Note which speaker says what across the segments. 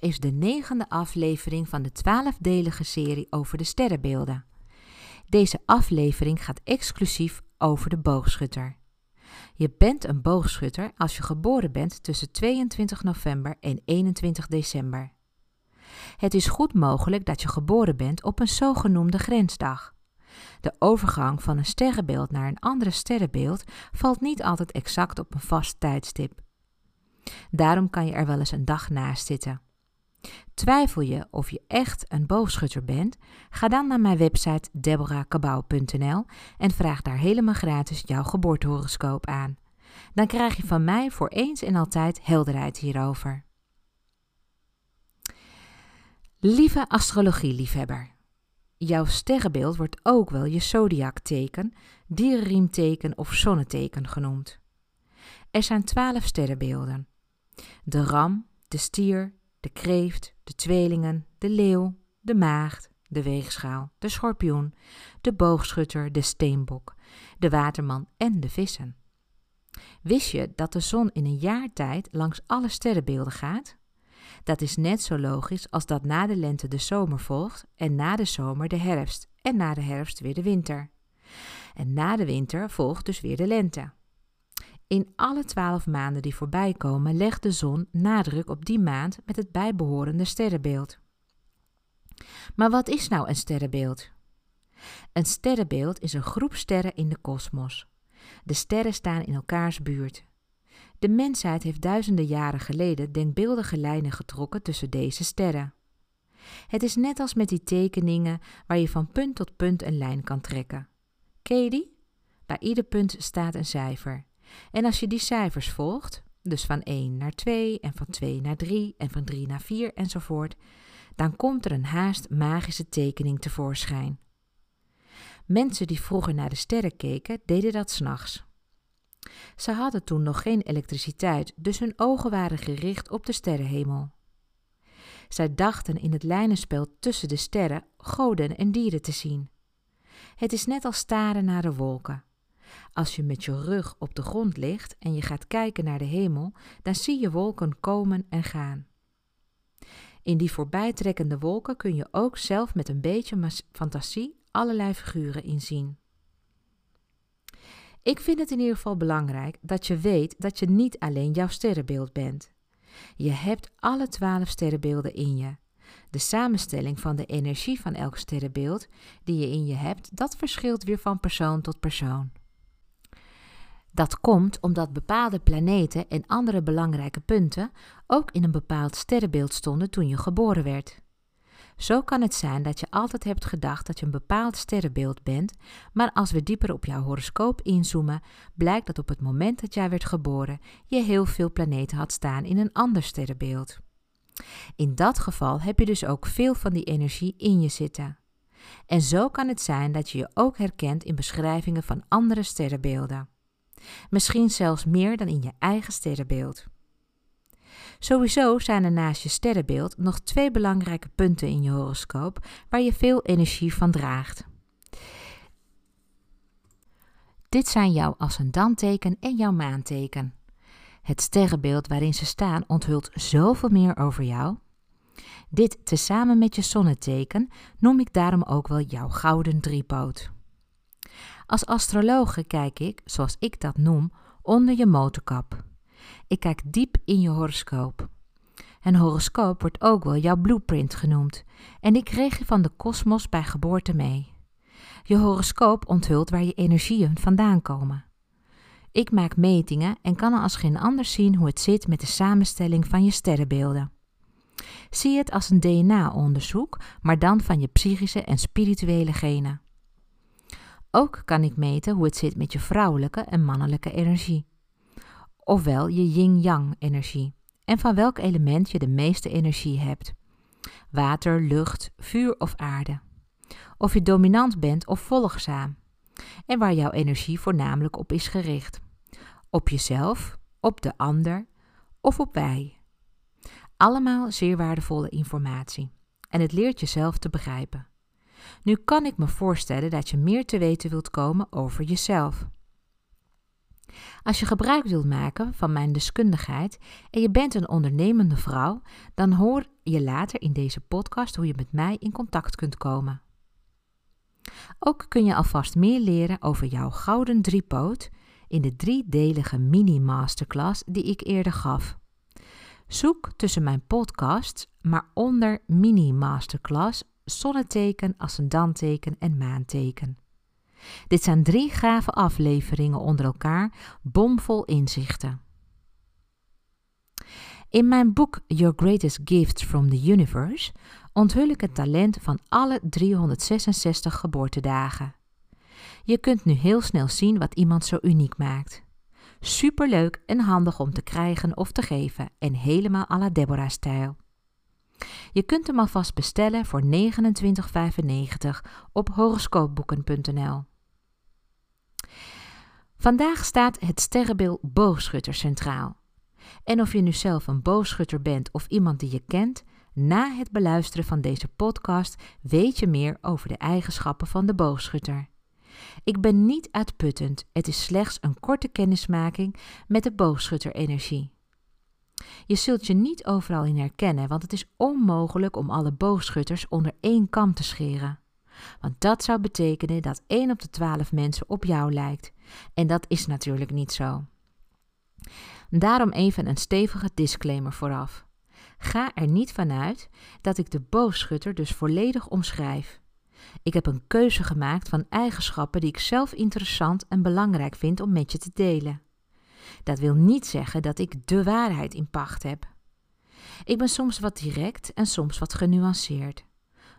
Speaker 1: Is de negende aflevering van de twaalfdelige serie over de sterrenbeelden. Deze aflevering gaat exclusief over de boogschutter. Je bent een boogschutter als je geboren bent tussen 22 november en 21 december. Het is goed mogelijk dat je geboren bent op een zogenoemde grensdag. De overgang van een sterrenbeeld naar een andere sterrenbeeld valt niet altijd exact op een vast tijdstip. Daarom kan je er wel eens een dag naast zitten. Twijfel je of je echt een boogschutter bent? Ga dan naar mijn website deborahkabau.nl en vraag daar helemaal gratis jouw geboortehoroscoop aan. Dan krijg je van mij voor eens en altijd helderheid hierover. Lieve astrologieliefhebber, jouw sterrenbeeld wordt ook wel je zodiakteken, dierenriemteken of zonneteken genoemd. Er zijn twaalf sterrenbeelden. De ram, de stier, de kreeft, de tweelingen, de leeuw, de maagd, de weegschaal, de schorpioen, de boogschutter, de steenbok, de waterman en de vissen. Wist je dat de zon in een jaar tijd langs alle sterrenbeelden gaat? Dat is net zo logisch als dat na de lente de zomer volgt en na de zomer de herfst en na de herfst weer de winter. En na de winter volgt dus weer de lente. In alle twaalf maanden die voorbij komen legt de zon nadruk op die maand met het bijbehorende sterrenbeeld. Maar wat is nou een sterrenbeeld? Een sterrenbeeld is een groep sterren in de kosmos. De sterren staan in elkaars buurt. De mensheid heeft duizenden jaren geleden denkbeeldige lijnen getrokken tussen deze sterren. Het is net als met die tekeningen waar je van punt tot punt een lijn kan trekken. Ken? Bij ieder punt staat een cijfer. En als je die cijfers volgt, dus van 1 naar 2 en van 2 naar 3 en van 3 naar 4 enzovoort, dan komt er een haast magische tekening tevoorschijn. Mensen die vroeger naar de sterren keken, deden dat s'nachts. Ze hadden toen nog geen elektriciteit, dus hun ogen waren gericht op de sterrenhemel. Zij dachten in het lijnenspel tussen de sterren goden en dieren te zien. Het is net als staren naar de wolken. Als je met je rug op de grond ligt en je gaat kijken naar de hemel, dan zie je wolken komen en gaan. In die voorbijtrekkende wolken kun je ook zelf met een beetje fantasie allerlei figuren inzien. Ik vind het in ieder geval belangrijk dat je weet dat je niet alleen jouw sterrenbeeld bent. Je hebt alle twaalf sterrenbeelden in je. De samenstelling van de energie van elk sterrenbeeld die je in je hebt, dat verschilt weer van persoon tot persoon. Dat komt omdat bepaalde planeten en andere belangrijke punten ook in een bepaald sterrenbeeld stonden toen je geboren werd. Zo kan het zijn dat je altijd hebt gedacht dat je een bepaald sterrenbeeld bent, maar als we dieper op jouw horoscoop inzoomen, blijkt dat op het moment dat jij werd geboren je heel veel planeten had staan in een ander sterrenbeeld. In dat geval heb je dus ook veel van die energie in je zitten. En zo kan het zijn dat je je ook herkent in beschrijvingen van andere sterrenbeelden. Misschien zelfs meer dan in je eigen sterrenbeeld. Sowieso zijn er naast je sterrenbeeld nog twee belangrijke punten in je horoscoop waar je veel energie van draagt. Dit zijn jouw ascendanteken en jouw maanteken. Het sterrenbeeld waarin ze staan onthult zoveel meer over jou. Dit tezamen met je zonneteken noem ik daarom ook wel jouw gouden driepoot. Als astrologe kijk ik, zoals ik dat noem, onder je motorkap. Ik kijk diep in je horoscoop. Een horoscoop wordt ook wel jouw blueprint genoemd en ik kreeg je van de kosmos bij geboorte mee. Je horoscoop onthult waar je energieën vandaan komen. Ik maak metingen en kan als geen ander zien hoe het zit met de samenstelling van je sterrenbeelden. Zie het als een DNA-onderzoek, maar dan van je psychische en spirituele genen. Ook kan ik meten hoe het zit met je vrouwelijke en mannelijke energie. Ofwel je yin-yang energie. En van welk element je de meeste energie hebt. Water, lucht, vuur of aarde. Of je dominant bent of volgzaam. En waar jouw energie voornamelijk op is gericht. Op jezelf, op de ander of op wij. Allemaal zeer waardevolle informatie. En het leert jezelf te begrijpen. Nu kan ik me voorstellen dat je meer te weten wilt komen over jezelf. Als je gebruik wilt maken van mijn deskundigheid en je bent een ondernemende vrouw, dan hoor je later in deze podcast hoe je met mij in contact kunt komen. Ook kun je alvast meer leren over jouw gouden driepoot in de driedelige mini-masterclass die ik eerder gaf. Zoek tussen mijn podcasts, maar onder mini-masterclass zonneteken, ascendanteken en maanteken. Dit zijn drie gave afleveringen onder elkaar, bomvol inzichten. In mijn boek Your Greatest Gifts from the Universe onthul ik het talent van alle 366 geboortedagen. Je kunt nu heel snel zien wat iemand zo uniek maakt. Superleuk en handig om te krijgen of te geven en helemaal à la Deborah-stijl. Je kunt hem alvast bestellen voor 29,95 op horoscoopboeken.nl. Vandaag staat het sterrenbeeld boogschutter centraal. En of je nu zelf een boogschutter bent of iemand die je kent, na het beluisteren van deze podcast weet je meer over de eigenschappen van de boogschutter. Ik ben niet uitputtend, het is slechts een korte kennismaking met de boogschutterenergie. Je zult je niet overal in herkennen, want het is onmogelijk om alle boogschutters onder één kam te scheren. Want dat zou betekenen dat 1 op de 12 mensen op jou lijkt. En dat is natuurlijk niet zo. Daarom even een stevige disclaimer vooraf. Ga er niet vanuit dat ik de boogschutter dus volledig omschrijf. Ik heb een keuze gemaakt van eigenschappen die ik zelf interessant en belangrijk vind om met je te delen. Dat wil niet zeggen dat ik de waarheid in pacht heb. Ik ben soms wat direct en soms wat genuanceerd.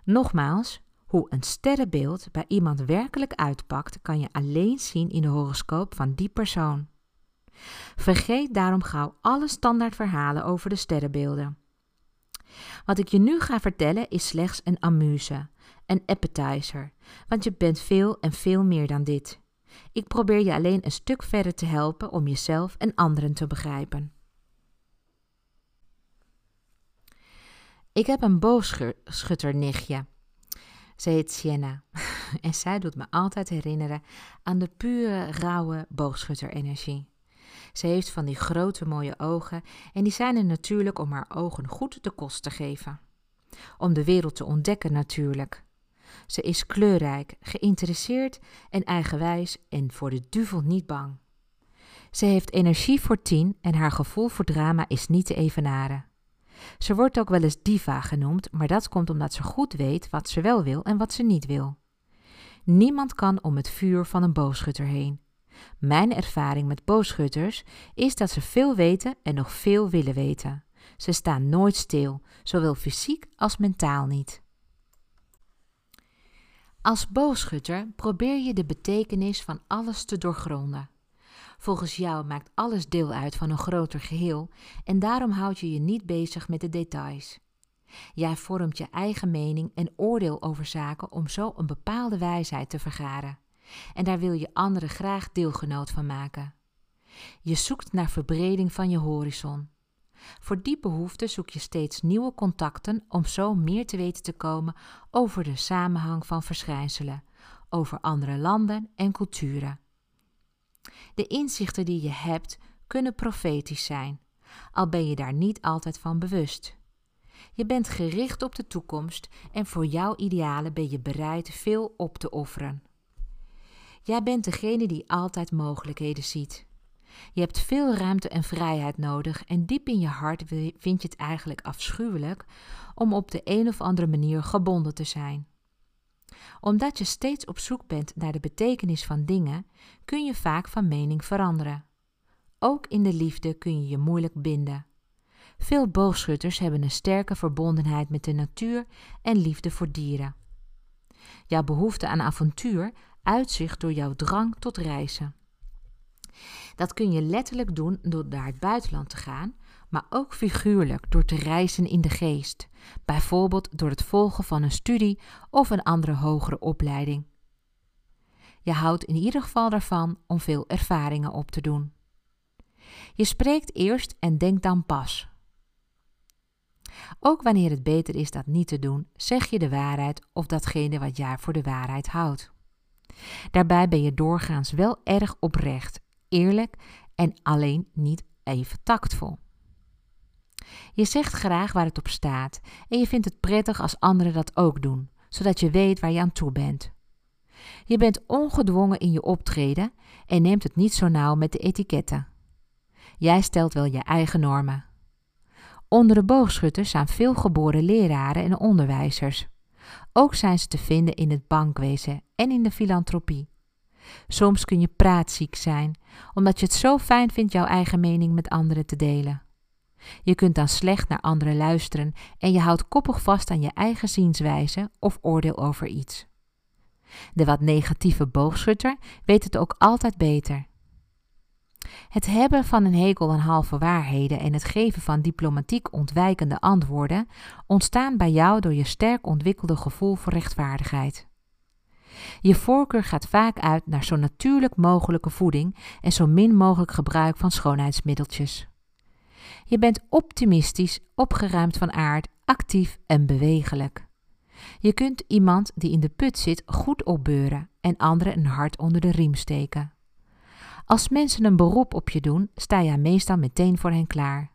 Speaker 1: Nogmaals, hoe een sterrenbeeld bij iemand werkelijk uitpakt, kan je alleen zien in de horoscoop van die persoon. Vergeet daarom gauw alle standaardverhalen over de sterrenbeelden. Wat ik je nu ga vertellen is slechts een amuse, een appetizer, want je bent veel en veel meer dan dit. Ik probeer je alleen een stuk verder te helpen om jezelf en anderen te begrijpen. Ik heb een boogschutternichtje. Ze heet Sienna en zij doet me altijd herinneren aan de pure, rauwe boogschutterenergie. Ze heeft van die grote mooie ogen en die zijn er natuurlijk om haar ogen goed de kost te geven. Om de wereld te ontdekken natuurlijk. Ze is kleurrijk, geïnteresseerd en eigenwijs en voor de duvel niet bang. Ze heeft energie voor tien en haar gevoel voor drama is niet te evenaren. Ze wordt ook wel eens diva genoemd, maar dat komt omdat ze goed weet wat ze wel wil en wat ze niet wil. Niemand kan om het vuur van een boogschutter heen. Mijn ervaring met boogschutters is dat ze veel weten en nog veel willen weten. Ze staan nooit stil, zowel fysiek als mentaal niet. Als boogschutter probeer je de betekenis van alles te doorgronden. Volgens jou maakt alles deel uit van een groter geheel en daarom houd je je niet bezig met de details. Jij vormt je eigen mening en oordeel over zaken om zo een bepaalde wijsheid te vergaren. En daar wil je anderen graag deelgenoot van maken. Je zoekt naar verbreding van je horizon. Voor die behoefte zoek je steeds nieuwe contacten om zo meer te weten te komen over de samenhang van verschijnselen, over andere landen en culturen. De inzichten die je hebt kunnen profetisch zijn, al ben je daar niet altijd van bewust. Je bent gericht op de toekomst en voor jouw idealen ben je bereid veel op te offeren. Jij bent degene die altijd mogelijkheden ziet. Je hebt veel ruimte en vrijheid nodig en diep in je hart vind je het eigenlijk afschuwelijk om op de een of andere manier gebonden te zijn. Omdat je steeds op zoek bent naar de betekenis van dingen, kun je vaak van mening veranderen. Ook in de liefde kun je je moeilijk binden. Veel boogschutters hebben een sterke verbondenheid met de natuur en liefde voor dieren. Jouw behoefte aan avontuur uitzicht door jouw drang tot reizen. Dat kun je letterlijk doen door naar het buitenland te gaan, maar ook figuurlijk door te reizen in de geest, bijvoorbeeld door het volgen van een studie of een andere hogere opleiding. Je houdt in ieder geval ervan om veel ervaringen op te doen. Je spreekt eerst en denkt dan pas. Ook wanneer het beter is dat niet te doen, zeg je de waarheid of datgene wat jij voor de waarheid houdt. Daarbij ben je doorgaans wel erg oprecht eerlijk en alleen niet even tactvol. Je zegt graag waar het op staat en je vindt het prettig als anderen dat ook doen, zodat je weet waar je aan toe bent. Je bent ongedwongen in je optreden en neemt het niet zo nauw met de etiketten. Jij stelt wel je eigen normen. Onder de boogschutters zijn veel geboren leraren en onderwijzers. Ook zijn ze te vinden in het bankwezen en in de filantropie. Soms kun je praatziek zijn, omdat je het zo fijn vindt jouw eigen mening met anderen te delen. Je kunt dan slecht naar anderen luisteren en je houdt koppig vast aan je eigen zienswijze of oordeel over iets. De wat negatieve boogschutter weet het ook altijd beter. Het hebben van een hekel aan halve waarheden en het geven van diplomatiek ontwijkende antwoorden ontstaan bij jou door je sterk ontwikkelde gevoel voor rechtvaardigheid. Je voorkeur gaat vaak uit naar zo natuurlijk mogelijke voeding en zo min mogelijk gebruik van schoonheidsmiddeltjes. Je bent optimistisch, opgeruimd van aard, actief en bewegelijk. Je kunt iemand die in de put zit goed opbeuren en anderen een hart onder de riem steken. Als mensen een beroep op je doen, sta je meestal meteen voor hen klaar.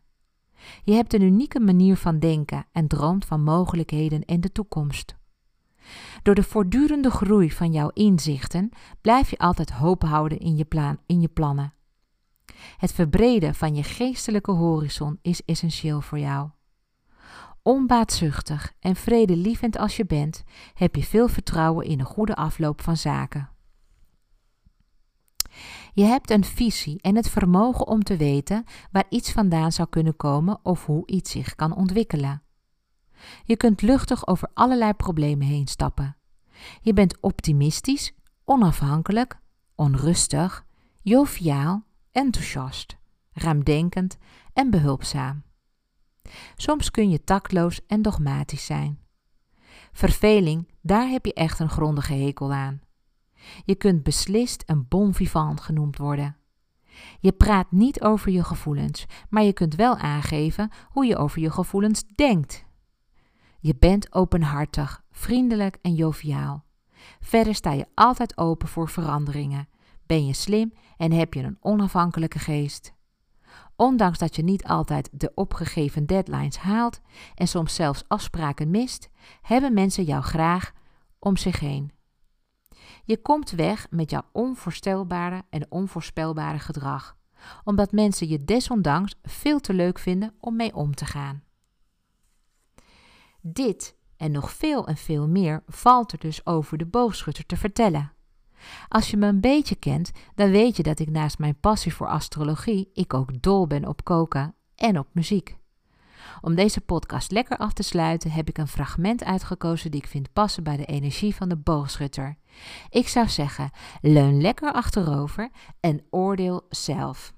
Speaker 1: Je hebt een unieke manier van denken en droomt van mogelijkheden en de toekomst. Door de voortdurende groei van jouw inzichten blijf je altijd hoop houden in je, plan, in je plannen. Het verbreden van je geestelijke horizon is essentieel voor jou. Onbaatzuchtig en vredelievend als je bent, heb je veel vertrouwen in een goede afloop van zaken. Je hebt een visie en het vermogen om te weten waar iets vandaan zou kunnen komen of hoe iets zich kan ontwikkelen. Je kunt luchtig over allerlei problemen heen stappen. Je bent optimistisch, onafhankelijk, onrustig, joviaal, enthousiast, ruimdenkend en behulpzaam. Soms kun je tactloos en dogmatisch zijn. Verveling, daar heb je echt een grondige hekel aan. Je kunt beslist een bon vivant genoemd worden. Je praat niet over je gevoelens, maar je kunt wel aangeven hoe je over je gevoelens denkt. Je bent openhartig, vriendelijk en joviaal. Verder sta je altijd open voor veranderingen. Ben je slim en heb je een onafhankelijke geest. Ondanks dat je niet altijd de opgegeven deadlines haalt en soms zelfs afspraken mist, hebben mensen jou graag om zich heen. Je komt weg met jouw onvoorstelbare en onvoorspelbare gedrag, omdat mensen je desondanks veel te leuk vinden om mee om te gaan. Dit en nog veel en veel meer valt er dus over de boogschutter te vertellen. Als je me een beetje kent, dan weet je dat ik naast mijn passie voor astrologie, ik ook dol ben op koken en op muziek. Om deze podcast lekker af te sluiten, heb ik een fragment uitgekozen die ik vind passen bij de energie van de boogschutter. Ik zou zeggen, leun lekker achterover en oordeel zelf.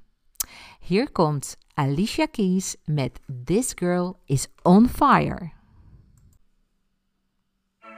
Speaker 1: Hier komt Alicia Keys met This Girl is on Fire.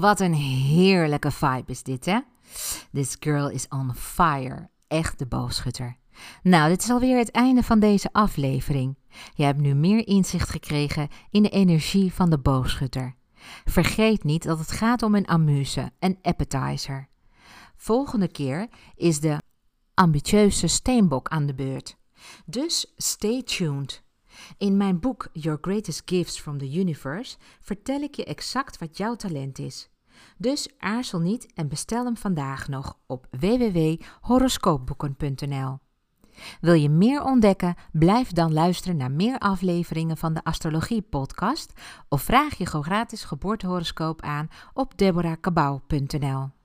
Speaker 1: Wat een heerlijke vibe is dit, hè? This girl is on fire. Echt de boogschutter. Nou, dit is alweer het einde van deze aflevering. Je hebt nu meer inzicht gekregen in de energie van de boogschutter. Vergeet niet dat het gaat om een amuse, een appetizer. Volgende keer is de ambitieuze steenbok aan de beurt. Dus stay tuned. In mijn boek Your Greatest Gifts from the Universe vertel ik je exact wat jouw talent is. Dus aarzel niet en bestel hem vandaag nog op www.horoscoopboeken.nl. Wil je meer ontdekken? Blijf dan luisteren naar meer afleveringen van de Astrologie Podcast of vraag je gratis geboortehoroscoop aan op deborahkabau.nl.